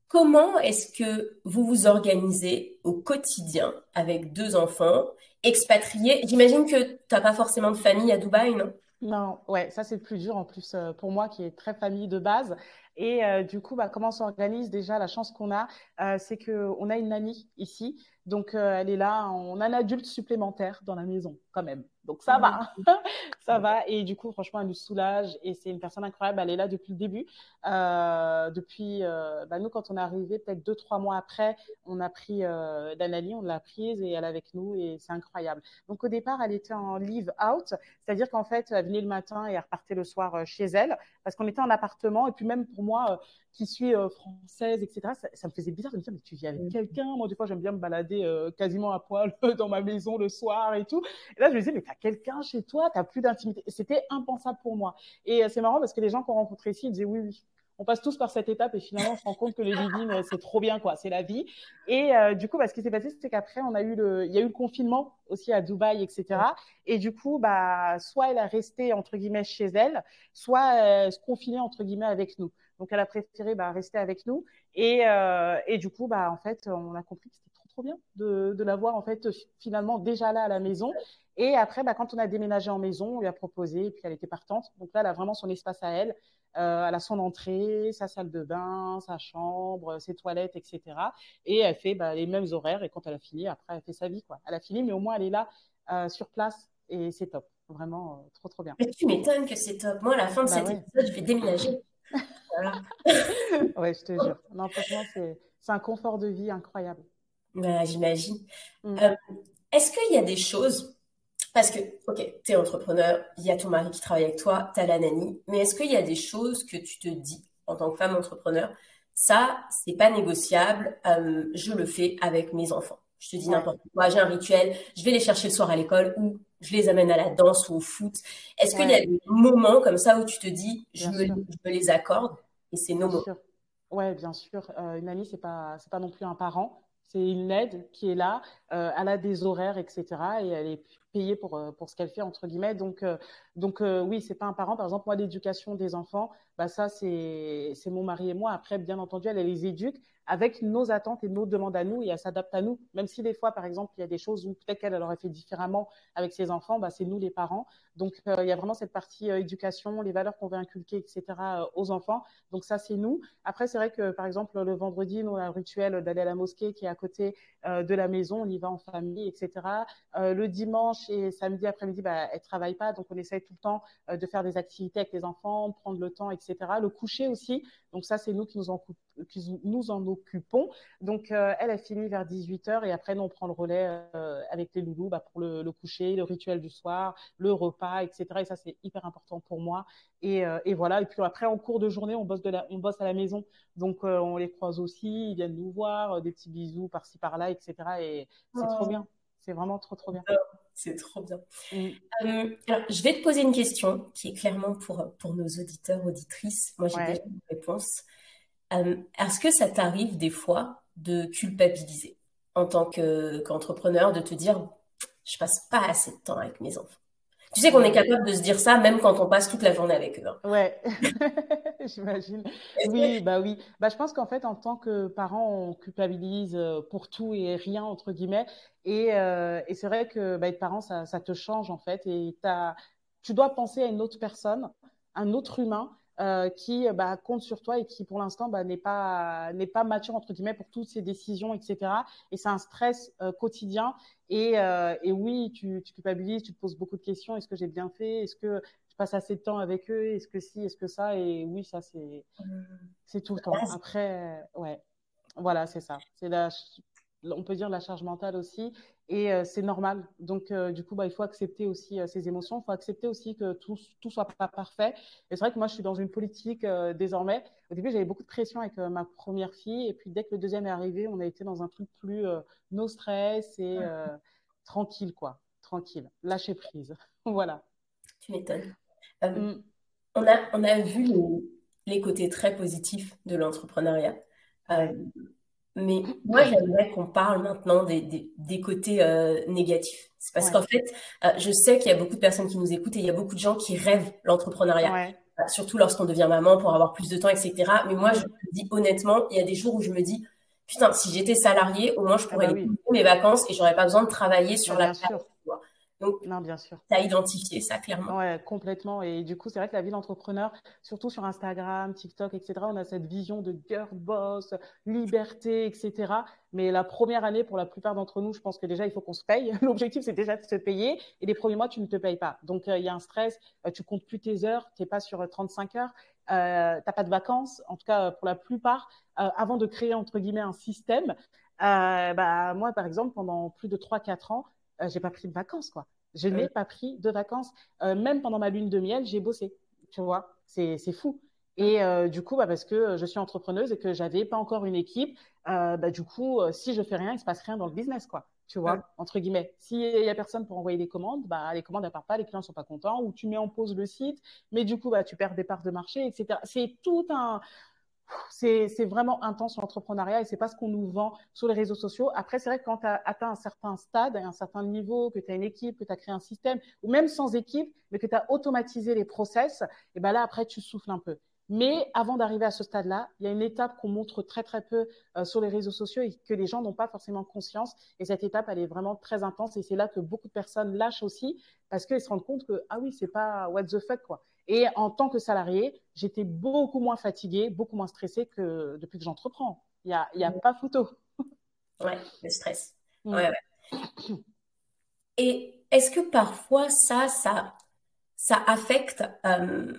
C: Comment est-ce que vous vous organisez au quotidien avec deux enfants expatriés? J'imagine que tu n'as pas forcément de famille à Dubaï, non?
A: Non, ouais, ça c'est le plus dur en plus euh, pour moi qui est très famille de base. Et euh, du coup, bah, comment on s'organise Déjà, la chance qu'on a, euh, c'est qu'on a une nanny ici. Donc, elle est là. On a un adulte supplémentaire dans la maison, quand même. Donc ça va, [laughs] ça va. Et du coup, franchement, elle nous soulage et c'est une personne incroyable. Elle est là depuis le début. Euh, depuis, euh, bah, nous, quand on est arrivé, peut-être deux, trois mois après, on a pris euh, Danali, on l'a prise et elle est avec nous et c'est incroyable. Donc au départ, elle était en leave out, c'est-à-dire qu'en fait, elle venait le matin et elle repartait le soir euh, chez elle parce qu'on était en appartement. Et puis même pour moi, qui suis française, etc., ça, ça, me faisait bizarre de me dire, mais tu vis avec quelqu'un? Moi, des fois, j'aime bien me balader quasiment à poil [laughs] dans ma maison le soir et tout. Et là, je me disais, mais quelqu'un chez toi, tu n'as plus d'intimité. C'était impensable pour moi. Et euh, c'est marrant parce que les gens qu'on rencontrait ici, ils disaient oui, oui, on passe tous par cette étape et finalement, on se rend compte que le living, c'est trop bien, quoi. C'est la vie. Et du coup, bah, ce qui s'est passé, c'est qu'après, on a eu le, il y a eu le confinement aussi à Dubaï, etc. Et du coup, bah, soit elle a resté entre guillemets chez elle, soit se confiner entre guillemets avec nous. Donc, elle a préféré bah, rester avec nous. Et, et du coup, bah, en fait, on a compris que c'était trop, trop bien de, de la voir, en fait, finalement, déjà là à la maison. Et après, bah, quand on a déménagé en maison, on lui a proposé, et puis elle était partante. Donc là, elle a vraiment son espace à elle. Euh, elle a son entrée, sa salle de bain, sa chambre, ses toilettes, etc. Et elle fait bah, les mêmes horaires. Et quand elle a fini, après, elle fait sa vie. Quoi. Elle a fini, mais au moins, elle est là euh, sur place. Et c'est top. Vraiment, euh, trop, trop bien.
C: Mais tu m'étonnes que c'est top. Moi, à la fin de bah cet épisode, je vais déménager. [laughs]
A: ouais, je te jure. Non, franchement, c'est un confort de vie incroyable.
C: Bah, J'imagine. Mm. Est-ce qu'il y a des choses parce que, ok, tu es entrepreneur, il y a ton mari qui travaille avec toi, tu as la nanny, mais est-ce qu'il y a des choses que tu te dis en tant que femme entrepreneur Ça, c'est pas négociable, euh, je le fais avec mes enfants. Je te dis n'importe quoi, j'ai un rituel, je vais les chercher le soir à l'école ou je les amène à la danse ou au foot. Est-ce qu'il y a des moments comme ça où tu te dis, je, me, les accorde et c'est nos mots
A: Ouais, bien sûr. Euh, une nanny, c'est pas, c'est pas non plus un parent. C'est une aide qui est là. Euh, elle a des horaires, etc. Et elle est payée pour, euh, pour ce qu'elle fait, entre guillemets. Donc, euh, donc euh, oui, c'est pas un parent. Par exemple, moi, l'éducation des enfants, bah, ça, c'est mon mari et moi. Après, bien entendu, elle, les éduque avec nos attentes et nos demandes à nous et elle s'adapte à nous. Même si des fois, par exemple, il y a des choses où peut-être qu'elle aurait fait différemment avec ses enfants, bah, c'est nous les parents. Donc, euh, il y a vraiment cette partie euh, éducation, les valeurs qu'on veut inculquer, etc. Euh, aux enfants. Donc, ça, c'est nous. Après, c'est vrai que, par exemple, le vendredi, nous, on a un rituel d'aller à la mosquée qui est à côté de la maison. On y va en famille, etc. le dimanche et samedi après-midi, bah, elle travaille pas. Donc, on essaye tout le temps de faire des activités avec les enfants, prendre le temps, etc. Le coucher aussi. Donc, ça, c'est nous qui nous en, qui nous en occupons. Donc, euh, elle, a fini vers 18h et après, nous, on prend le relais euh, avec les loulous bah, pour le, coucher, le rituel du soir, le repas, etc. Et ça, c'est hyper important pour moi. Et, euh, et, voilà. Et puis après, en cours de journée, on bosse, de la, on bosse à la maison. Donc, on les croise aussi. Ils viennent nous voir, des petits bisous par-ci, par-là, etc. Et c'est trop bien. C'est vraiment trop, trop bien.
C: C'est trop bien. Mm. alors, je vais te poser une question qui est clairement pour, pour nos auditeurs, auditrices. Moi, j'ai déjà une réponse. Euh, est-ce que ça t'arrive des fois de culpabiliser en tant qu'entrepreneur, de te dire, je passe pas assez de temps avec mes enfants? Tu sais qu'on est capable de se dire ça même quand on passe toute la journée avec eux. Hein.
A: Ouais, [laughs] j'imagine. Oui, bah oui. Bah, je pense qu'en fait, en tant que parent, on culpabilise euh, pour tout et rien, entre guillemets. Et, euh, et c'est vrai que bah, être parent, ça, ça, te change, en fait. Et as, tu dois penser à une autre personne, un autre humain euh, qui bah, compte sur toi et qui pour l'instant bah, n'est pas n'est pas mature entre guillemets pour toutes ces décisions etc et c'est un stress euh, quotidien. Et, euh, et oui tu, tu culpabilises tu te poses beaucoup de questions. Est-ce que j'ai bien fait? Est-ce que je passe assez de temps avec eux? Est-ce que si? Est-ce que ça? Et oui ça c'est c'est tout le temps. après ouais. Voilà c'est ça. C'est la on peut dire la charge mentale aussi et euh, c'est normal. Donc, euh, du coup, bah, il faut accepter aussi euh, ces émotions. Il faut accepter aussi que tout tout soit pas parfait. Et c'est vrai que moi, je suis dans une politique désormais. Au début, j'avais beaucoup de pression avec ma première fille, et puis dès que le deuxième est arrivé, on a été dans un truc plus no stress et tranquille, quoi, tranquille, lâcher prise. [laughs] voilà.
C: Tu m'étonnes. Mm. On a on a vu les, les côtés très positifs de l'entrepreneuriat. Mais moi, j'aimerais qu'on parle maintenant des, des, des côtés euh, négatifs. C'est parce qu'en fait, euh, je sais qu'il y a beaucoup de personnes qui nous écoutent et il y a beaucoup de gens qui rêvent l'entrepreneuriat. Ouais. Euh, surtout lorsqu'on devient maman pour avoir plus de temps, etc. Mais moi, je me dis honnêtement, il y a des jours où je me dis, putain, si j'étais salarié, au moins je pourrais ah bah mes vacances et j'aurais pas besoin de travailler sur bah, la. Donc, non, bien sûr. Tu as identifié ça clairement.
A: Ouais, complètement. Et du coup, c'est vrai que la vie d'entrepreneur, surtout sur Instagram, TikTok, etc., on a cette vision de girl boss, liberté, etc. Mais la première année, pour la plupart d'entre nous, je pense que déjà, il faut qu'on se paye. [laughs] L'objectif, c'est déjà de se payer. Et les premiers mois, tu ne te payes pas. Donc, euh, il y a un stress. Euh, tu comptes plus tes heures. Tu n'es pas sur 35 euh, heures. Euh, t'as pas de vacances, en tout cas pour la plupart, avant de créer entre guillemets un système. bah moi, par exemple, pendant plus de 3-4 ans, euh, j'ai pas pris de vacances, quoi. Je n'ai pas pris de vacances. Euh, même pendant ma lune de miel, j'ai bossé. Tu vois, c'est fou. Et euh, du coup, bah, parce que je suis entrepreneuse et que j'avais pas encore une équipe, euh, bah, du coup, si je fais rien, il se passe rien dans le business, quoi. Tu vois, entre guillemets. S'il y a personne pour envoyer des commandes, bah, les commandes, elles partent pas, les clients sont pas contents, ou tu mets en pause le site, mais du coup, bah, tu perds des parts de marché, etc. C'est tout un, c'est vraiment intense l'entrepreneuriat et c'est pas ce qu'on nous vend sur les réseaux sociaux. Après, c'est vrai que quand tu as atteint un certain stade, un certain niveau, que tu as une équipe, que tu as créé un système, ou même sans équipe, mais que tu as automatisé les process, et ben là, après, tu souffles un peu. Mais avant d'arriver à ce stade-là, il y a une étape qu'on montre très très peu euh, sur les réseaux sociaux et que les gens n'ont pas forcément conscience. Et cette étape, elle est vraiment très intense. Et c'est là que beaucoup de personnes lâchent aussi parce qu'ils se rendent compte que ah oui, c'est pas what the fuck quoi. Et en tant que salarié, j'étais beaucoup moins fatiguée, beaucoup moins stressée que depuis que j'entreprends. Il y a, y a pas photo. [laughs]
C: Ouais, le stress. Mm. Ouais, ouais. Et est-ce que parfois ça, ça, ça affecte euh,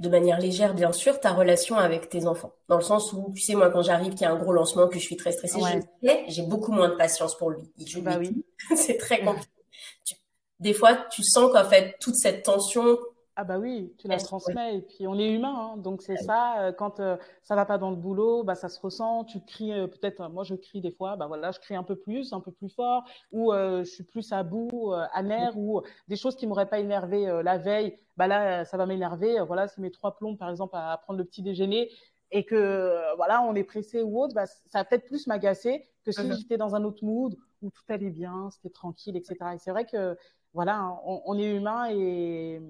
C: de manière légère, bien sûr, ta relation avec tes enfants? Dans le sens où, tu sais, moi, quand j'arrive, qu'il y a un gros lancement, que je suis très stressée, j'ai beaucoup moins de patience pour lui.
A: bah oui. [laughs]
C: c'est très compliqué. des fois, tu sens qu'en fait, toute cette tension,
A: ah bah oui, tu la transmets et puis on est humain, hein, donc c'est ça. Euh, quand euh, ça va pas dans le boulot, bah ça se ressent. Tu cries euh, peut-être, moi je crie des fois, bah voilà, je crie un peu plus, un peu plus fort, ou je suis plus à bout, amer, ou des choses qui m'auraient pas énervé la veille, bah là ça va m'énerver. Voilà, c'est mes trois plombs par exemple à, prendre le petit déjeuner et que voilà on est pressé ou autre, bah, ça va peut-être plus m'agacer que si mmh j'étais dans un autre mood où tout allait bien, c'était tranquille, etc. Et c'est vrai que voilà, on, est humain et,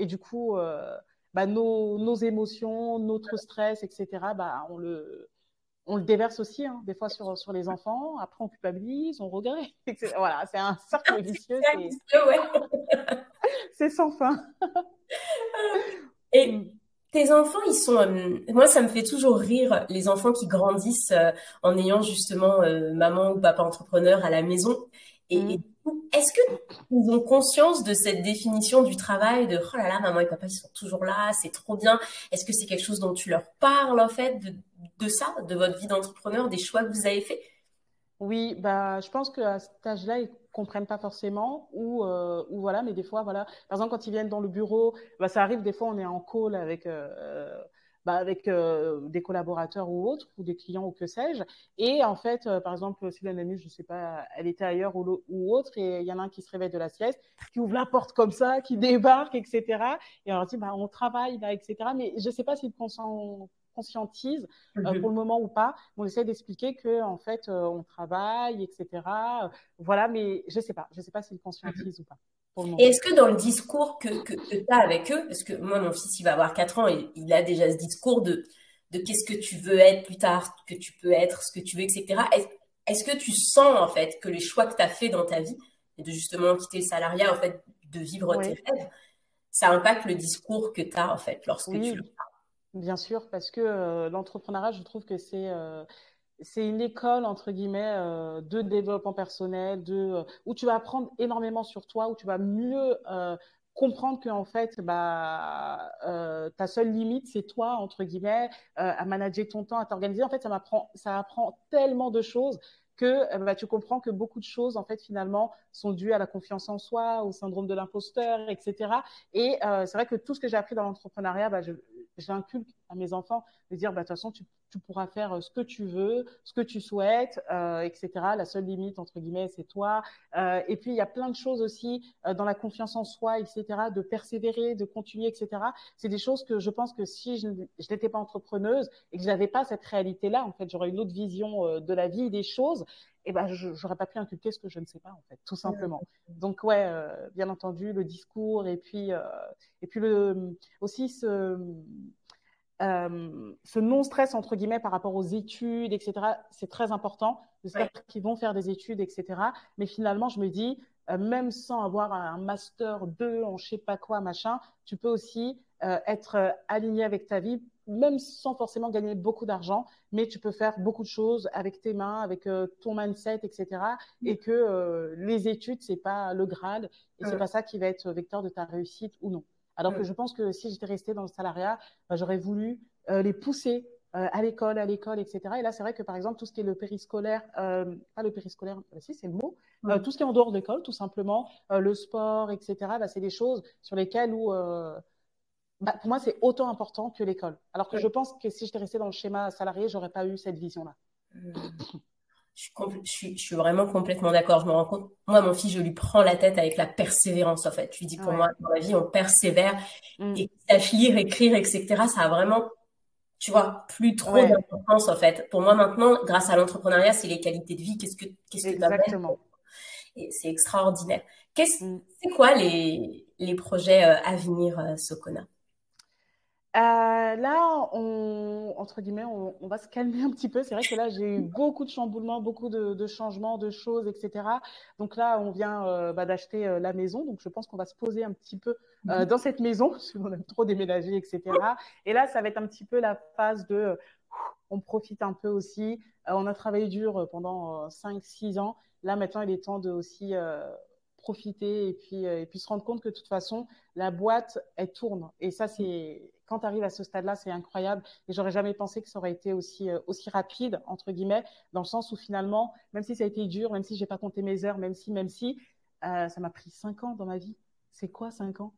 A: et du coup, euh, bah, nos, nos, émotions, notre stress, etc., bah, on, le, on le déverse aussi, hein, des fois sur, sur les enfants. Après, on culpabilise, on regrette. [laughs] Voilà, c'est un cercle [laughs] vicieux. [laughs] C'est sans fin.
C: et tes enfants, ils sont. Euh, moi, ça me fait toujours rire, les enfants qui grandissent euh, en ayant justement maman ou papa entrepreneur à la maison. Et, mm. Est-ce qu'ils ont conscience de cette définition du travail, de oh là là, maman et papa, ils sont toujours là, c'est trop bien. Est-ce que c'est quelque chose dont tu leur parles en fait de, ça, de votre vie d'entrepreneur, des choix que vous avez faits?
A: Oui, bah, je pense qu'à cet âge-là, ils comprennent pas forcément ou, euh, ou voilà, mais des fois, voilà. Par exemple, quand ils viennent dans le bureau, bah, ça arrive des fois, on est en call avec. Euh, bah, avec euh, des collaborateurs ou autres, ou des clients ou que sais-je. Et en fait, euh, par exemple, si l'année, je sais pas, elle était ailleurs ou, ou autre, et il y en a un qui se réveille de la sieste, qui ouvre la porte comme ça, qui [laughs] débarque, etc. Et on leur dit, bah, on travaille là, etc. Mais je sais pas s'ils conscientisent euh, mhm. pour le moment ou pas. On essaie d'expliquer que en fait, on travaille, etc. voilà, mais je sais pas. Je sais pas s'ils conscientisent ou pas.
C: Et est-ce que dans le discours que, que, tu as avec eux, parce que moi, mon fils, il va avoir 4 ans et il a déjà ce discours de, de qu'est-ce que tu veux être plus tard, que tu peux être, ce que tu veux, etc. Est-ce que tu sens, en fait, que les choix que tu as fait dans ta vie, et de justement quitter le salariat, en fait, de vivre tes rêves, ça impacte le discours que tu as, en fait, lorsque tu le parles
A: Bien sûr, parce que euh, l'entrepreneuriat, je trouve que c'est euh, c'est une école entre guillemets euh, de développement personnel, de euh, où tu vas apprendre énormément sur toi, où tu vas mieux euh, comprendre que en fait bah ta seule limite c'est toi entre guillemets à manager ton temps, à t'organiser. En fait, ça m'apprend ça apprend tellement de choses que bah, tu comprends que beaucoup de choses en fait finalement sont dues à la confiance en soi, au syndrome de l'imposteur, etc. Et c'est vrai que tout ce que j'ai appris dans l'entrepreneuriat, bah, je, j'inculque à mes enfants de dire bah, de toute façon tu, tu, pourras faire euh, ce que tu veux, ce que tu souhaites, euh, etc. La seule limite entre guillemets c'est toi. Euh, et puis il y a plein de choses aussi euh, dans la confiance en soi, etc. De persévérer, de continuer, etc. C'est des choses que je pense que si je, n'étais pas entrepreneuse et que j'avais pas cette réalité là, en fait j'aurais une autre vision de la vie, des choses. Et ben je n'aurais pas pu inculquer ce que je ne sais pas en fait, tout simplement. Donc ouais, euh, bien entendu le discours et puis et puis le aussi ce euh, ce non-stress, entre guillemets, par rapport aux études, etc., c'est très important. J'espère qu'ils vont faire des études, etc. Mais finalement, je me dis, euh, même sans avoir un master 2 en je sais pas quoi, machin, tu peux aussi euh, être aligné avec ta vie, même sans forcément gagner beaucoup d'argent, mais tu peux faire beaucoup de choses avec tes mains, avec ton mindset, etc. Et que les études, c'est pas le Graal, et c'est pas ça qui va être vecteur de ta réussite ou non. Alors que mm. je pense que si j'étais restée dans le salariat, bah, j'aurais voulu euh, les pousser euh, à l'école, à l'école, etc. Et là, c'est vrai que par exemple, tout ce qui est le périscolaire, euh, pas le périscolaire, si c'est le mot, tout ce qui est en dehors de l'école, tout simplement, le sport, etc. Bah, c'est des choses sur lesquelles où bah, pour moi, c'est autant important que l'école. Alors que je pense que si j'étais restée dans le schéma salarié, j'aurais pas eu cette vision-là. Mm.
C: Je suis, je, suis, vraiment complètement d'accord. Je me rends compte, moi, mon fils, je lui prends la tête avec la persévérance, en fait. Je lui dis, pour moi, dans la vie, on persévère. Mm. Et sache lire, écrire, etc., ça a vraiment tu vois, plus trop d'importance en fait. Pour moi maintenant, grâce à l'entrepreneuriat, c'est les qualités de vie. Qu'est-ce que qu'est-ce que Exactement. Et c'est extraordinaire. Qu'est-ce, mm. c'est quoi les, les projets euh, à venir, euh, Sokona
A: euh, là, on, entre guillemets, on, va se calmer un petit peu. C'est vrai que là, j'ai eu [laughs] beaucoup de chamboulements, beaucoup de, changements, de choses, etc. Donc là, on vient bah, d'acheter la maison. Donc je pense qu'on va se poser un petit peu mm. dans cette maison, [laughs] parce qu'on aime trop déménager, etc. Et là, ça va être un petit peu la phase de on profite un peu aussi. on a travaillé dur pendant 5-6 ans. Là, maintenant, il est temps de aussi profiter et puis, et puis se rendre compte que de toute façon, la boîte, elle tourne. Et ça, c'est quand tu arrives à ce stade-là, c'est incroyable. Et j'aurais jamais pensé que ça aurait été aussi, euh, aussi rapide, entre guillemets, dans le sens où finalement, même si ça a été dur, même si j'ai pas compté mes heures, même si, même si, euh, ça m'a pris cinq ans dans ma vie. C'est quoi cinq ans?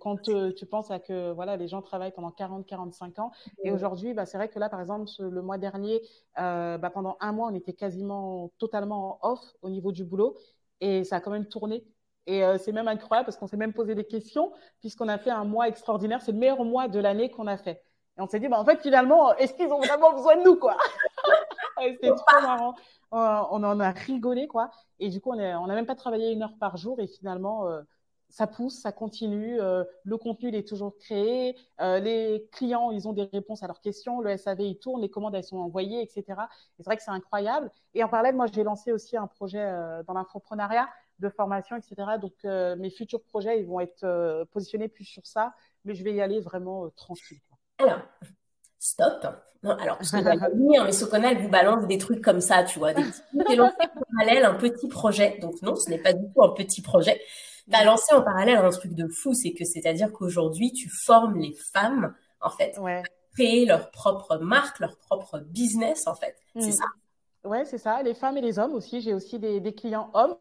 A: Quand euh, tu penses à que voilà les gens travaillent pendant 40 45 ans. Et aujourd'hui bah, c'est vrai que là par exemple le mois dernier bah, pendant un mois on était quasiment totalement off au niveau du boulot. Et ça a quand même tourné et euh, c'est même incroyable parce qu'on s'est même posé des questions puisqu'on a fait un mois extraordinaire. C'est le meilleur mois de l'année qu'on a fait. Et on s'est dit, bah, en fait, finalement, est-ce qu'ils ont vraiment besoin de nous, quoi? [laughs] C'était trop marrant. On en a rigolé, quoi. Et du coup, on n'a même pas travaillé une heure par jour et finalement, euh, ça pousse, ça continue. Euh, le contenu, il est toujours créé. les clients, ils ont des réponses à leurs questions. Le SAV, il tourne. Les commandes, elles sont envoyées, etc. Et c'est vrai que c'est incroyable. Et en parallèle, moi, j'ai lancé aussi un projet dans l'infoprenariat de formation, etc. Donc, euh, mes futurs projets, ils vont être euh, positionnés plus sur ça, mais je vais y aller vraiment euh, tranquille.
C: Alors, stop. Non, alors, je vais venir, mais Sokona, elle vous balance des trucs comme ça, tu vois. Des petits, lancé en parallèle un petit projet. Donc, non, ce n'est pas du tout un petit projet. Tu as lancé en parallèle un truc de fou, c'est que c'est-à-dire qu'aujourd'hui, tu formes les femmes, en fait, à créer leur propre marque, leur propre business, en fait. C'est mm. ça.
A: Ouais, c'est ça. Les femmes et les hommes aussi. J'ai aussi des, des, clients hommes.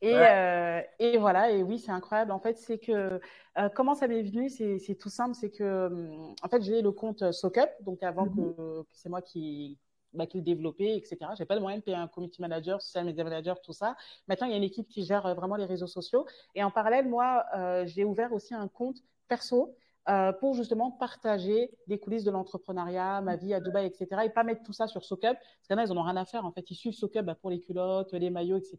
A: Et, euh, et, voilà. Et oui, c'est incroyable. En fait, c'est que euh, comment ça m'est venu? C'est tout simple. C'est que hum, en fait, j'ai le compte SoCup. Donc avant mm-hmm. que, c'est moi qui bah, qui le développais, etc. J'ai pas de moyen de payer un community manager, social media manager, tout ça. Maintenant, il y a une équipe qui gère euh, vraiment les réseaux sociaux. Et en parallèle, moi, euh, j'ai ouvert aussi un compte perso euh, pour justement partager des coulisses de l'entrepreneuriat, ma vie à Dubaï, etc. Et pas mettre tout ça sur SoCup, parce qu'il y en a, ils n'en ont rien à faire. En fait, ils suivent SoCup bah, pour les culottes, les maillots, etc.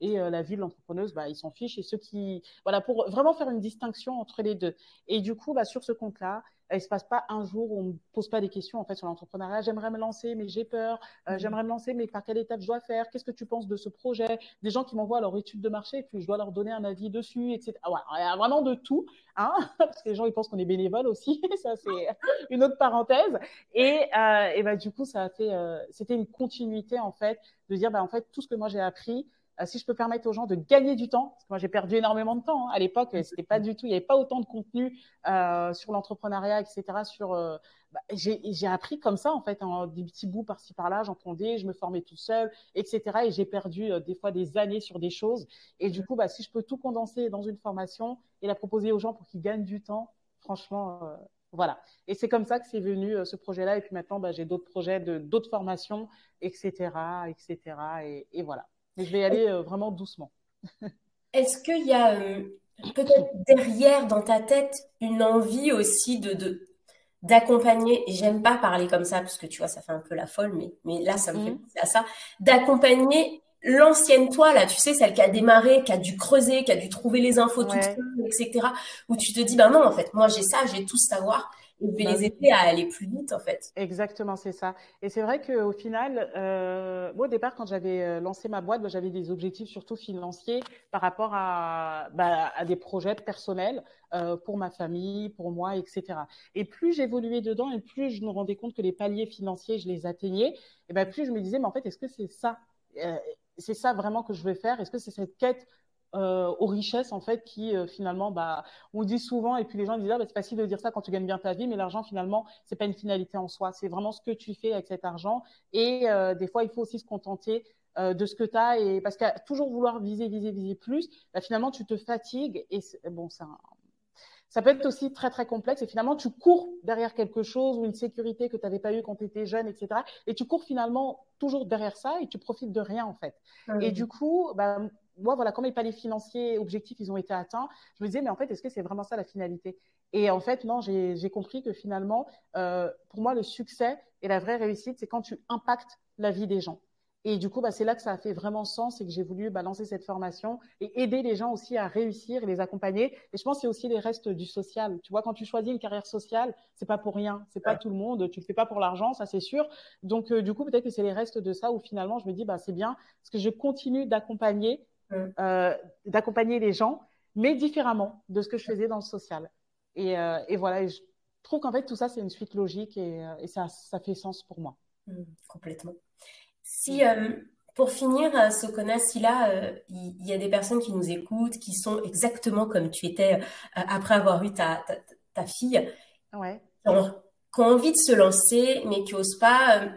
A: Et euh, la vie de l'entrepreneuse, bah, ils s'en fichent. Et ceux qui, voilà, pour vraiment faire une distinction entre les deux. Et du coup, bah, sur ce compte-là, il se passe pas un jour où on me pose pas des questions en fait sur l'entrepreneuriat. J'aimerais me lancer, mais j'ai peur. Euh, mhm. J'aimerais me lancer, mais par quelle étape je dois faire? Qu'est-ce que tu penses de ce projet? Des gens qui m'envoient leur étude de marché, et puis je dois leur donner un avis dessus, etc. Ah ouais, il y a vraiment de tout, hein? [laughs] Parce que les gens ils pensent qu'on est bénévole aussi. [laughs] ça c'est [laughs] une autre parenthèse. Et, euh, et bah, du coup ça a fait, euh, c'était une continuité en fait de dire bah en fait tout ce que moi j'ai appris euh, si je peux permettre aux gens de gagner du temps, parce que moi j'ai perdu énormément de temps hein. à l'époque, c'était pas du tout, il n'y avait pas autant de contenu euh, sur l'entrepreneuriat, etc. Sur, euh, bah, j'ai appris comme ça en fait, en des petits bouts par-ci par-là, j'entendais, je me formais tout seul, etc. Et j'ai perdu des fois des années sur des choses. Et du coup, bah, si je peux tout condenser dans une formation et la proposer aux gens pour qu'ils gagnent du temps, franchement. Voilà. Et c'est comme ça que c'est venu ce projet-là. Et puis maintenant, bah, j'ai d'autres projets, de d'autres formations, etc., etc. Et, et voilà. Mais je vais y aller euh, vraiment doucement. [laughs]
C: Est-ce qu'il y a euh, peut-être derrière dans ta tête une envie aussi de, d'accompagner, et j'aime pas parler comme ça parce que tu vois, ça fait un peu la folle, mais, mais là, ça me fait mhm. penser à ça, d'accompagner l'ancienne toi, là, tu sais, celle qui a démarré, qui a dû creuser, qui a dû trouver les infos tout toute seule, etc., où tu te dis, ben non, en fait, moi j'ai ça, j'ai tout savoir, et vais bah les aider à aller plus vite en fait.
A: Exactement, c'est ça. Et c'est vrai qu'au final, euh, moi au départ quand j'avais euh, lancé ma boîte, bah, j'avais des objectifs surtout financiers par rapport à, bah, à des projets personnels euh, pour ma famille, pour moi, etc. Et plus j'évoluais dedans et plus je me rendais compte que les paliers financiers, je les atteignais, et ben plus je me disais, mais en fait, est-ce que c'est ça euh, c'est ça vraiment que je veux faire? Est-ce que c'est cette quête euh, aux richesses en fait qui euh, finalement bah on dit souvent et puis les gens disent ah, bah, c'est facile de dire ça quand tu gagnes bien ta vie mais l'argent finalement c'est pas une finalité en soi c'est vraiment ce que tu fais avec cet argent et euh, des fois il faut aussi se contenter de ce que tu as et parce qu'à toujours vouloir viser viser viser plus bah, finalement tu te fatigues et bon un, ça peut être aussi très très complexe et finalement tu cours derrière quelque chose ou une sécurité que tu n'avais pas eu quand tu étais jeune, etc. Et tu cours finalement toujours derrière ça et tu profites de rien en fait. Et du coup, bah, moi, voilà, quand mes paliers financiers, objectifs, ils ont été atteints, je me disais, mais en fait, est-ce que c'est vraiment ça la finalité? Et en fait, non, j'ai compris que finalement, euh, pour moi, le succès et la vraie réussite, c'est quand tu impactes la vie des gens. Et du coup, bah, c'est là que ça a fait vraiment sens et que j'ai voulu bah, lancer cette formation et aider les gens aussi à réussir et les accompagner. Et je pense que c'est aussi les restes du social. Tu vois, quand tu choisis une carrière sociale, c'est pas pour rien, c'est pas tout le monde. Tu le fais pas pour l'argent, ça c'est sûr. Donc euh, du coup, peut-être que c'est les restes de ça où finalement je me dis bah c'est bien parce que je continue d'accompagner, euh, d'accompagner les gens, mais différemment de ce que je faisais dans le social. Et, euh, et voilà, je trouve qu'en fait tout ça c'est une suite logique et, et ça, ça fait sens pour moi.
C: Mmh, complètement. Si, euh, pour finir, euh, Sokona, si là, euh, il y, a des personnes qui nous écoutent, qui sont exactement comme tu étais après avoir eu ta, ta, fille,
A: ouais.
C: qui, ont, envie de se lancer, mais qui n'osent pas,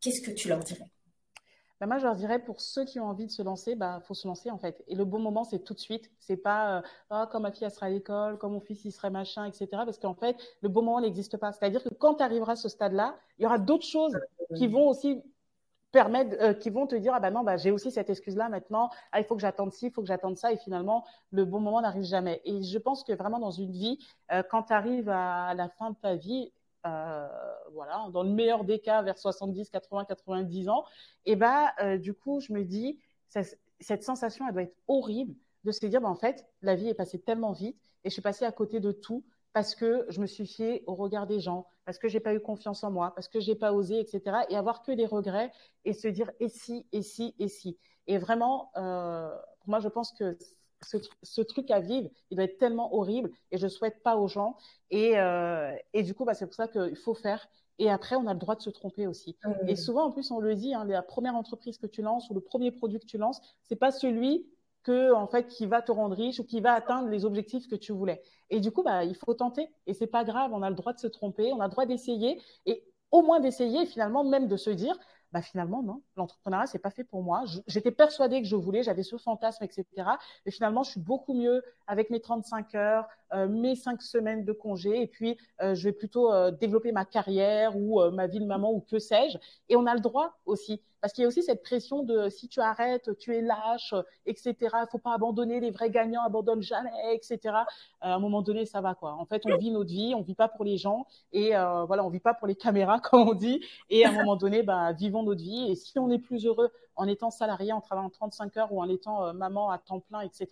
C: qu'est-ce que tu leur dirais?
A: Bah moi, je leur dirais pour ceux qui ont envie de se lancer, bah faut se lancer en fait. Et le bon moment, c'est tout de suite. C'est pas oh, quand ma fille sera à l'école, quand mon fils il serait machin, etc. Parce qu'en fait, le bon moment n'existe pas. C'est-à-dire que quand tu arriveras à ce stade-là, il y aura d'autres choses qui vont aussi permettent, euh, qui vont te dire ah ben non bah j'ai aussi cette excuse là maintenant ah il faut que j'attende ci il faut que j'attende ça et finalement le bon moment n'arrive jamais et je pense que vraiment dans une vie euh, quand tu arrives à la fin de ta vie euh, voilà dans le meilleur des cas vers 70 80 90 ans et bah du coup je me dis cette sensation elle doit être horrible de se dire bah, en fait la vie est passée tellement vite et je suis passée à côté de tout parce que je me suis fiée au regard des gens, parce que j'ai pas eu confiance en moi, parce que j'ai pas osé, etc. Et avoir que des regrets et se dire et si, et si, et si. Et vraiment, euh, pour moi, je pense que ce, ce, truc à vivre, il doit être tellement horrible et je souhaite pas aux gens. Et, euh, et du coup, bah, c'est pour ça qu'il faut faire. Et après, on a le droit de se tromper aussi. Mmh. Et souvent, en plus, on le dit, hein, la première entreprise que tu lances ou le premier produit que tu lances, c'est pas celui que en fait qui va te rendre riche ou qui va atteindre les objectifs que tu voulais. Et du coup, bah, il faut tenter. Et c'est pas grave, on a le droit de se tromper, on a le droit d'essayer et au moins d'essayer, finalement même de se dire, bah finalement non, l'entrepreneuriat c'est pas fait pour moi. J'étais persuadée que je voulais, j'avais ce fantasme, etc. Mais finalement, je suis beaucoup mieux avec mes 35 heures, mes 5 semaines de congé, et puis euh, je vais plutôt euh, développer ma carrière ou ma vie de maman ou que sais-je. Et on a le droit aussi parce qu'il y a aussi cette pression de si tu arrêtes, tu es lâche, etc. Il faut pas abandonner, les vrais gagnants abandonnent jamais, etc. Euh, à un moment donné, ça va quoi. En fait, on vit notre vie, on vit pas pour les gens et euh, voilà, on vit pas pour les caméras [laughs] comme on dit. Et à un moment donné, bah, vivons notre vie. Et si on est plus heureux en étant salarié, en travaillant 35 heures ou en étant euh, maman à temps plein, etc.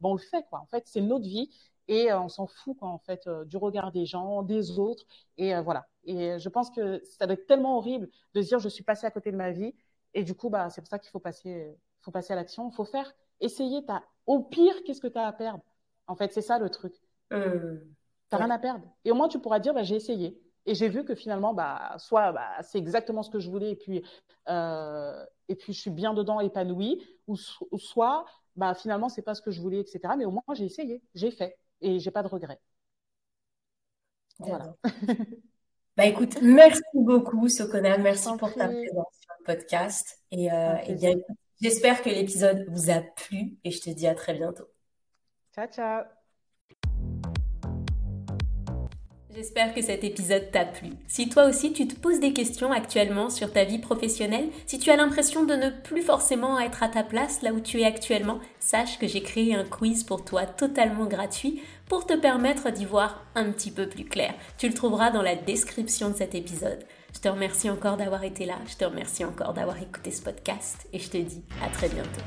A: Bon, on le fait quoi. En fait, c'est notre vie et on s'en fout quoi en fait du regard des gens, des autres et voilà. Et je pense que ça doit être tellement horrible de se dire je suis passé à côté de ma vie et du coup, bah, c'est pour ça qu'il faut passer, faut passer à l'action. Il faut faire, essayer. As, au pire, qu'est-ce que tu as à perdre? En fait, c'est ça le truc. Euh, tu n'as rien à perdre. Et au moins, tu pourras dire, bah, j'ai essayé. Et j'ai vu que finalement, bah, soit bah, c'est exactement ce que je voulais, et puis, euh, et puis je suis bien dedans, épanouie, ou, soit bah, finalement, c'est pas ce que je voulais, etc. Mais au moins, j'ai essayé, j'ai fait, et j'ai pas de regrets.
C: Voilà. [laughs] Bah écoute, merci beaucoup Sokona, merci pour ta présence sur le podcast. Et, euh, bien, j'espère que l'épisode vous a plu et je te dis à très bientôt.
A: Ciao, ciao.
C: J'espère que cet épisode t'a plu. Si toi aussi tu te poses des questions actuellement sur ta vie professionnelle, si tu as l'impression de ne plus forcément être à ta place là où tu es actuellement, sache que j'ai créé un quiz pour toi totalement gratuit pour te permettre d'y voir un petit peu plus clair. Tu le trouveras dans la description de cet épisode. Je te remercie encore d'avoir été là, je te remercie encore d'avoir écouté ce podcast et je te dis à très bientôt.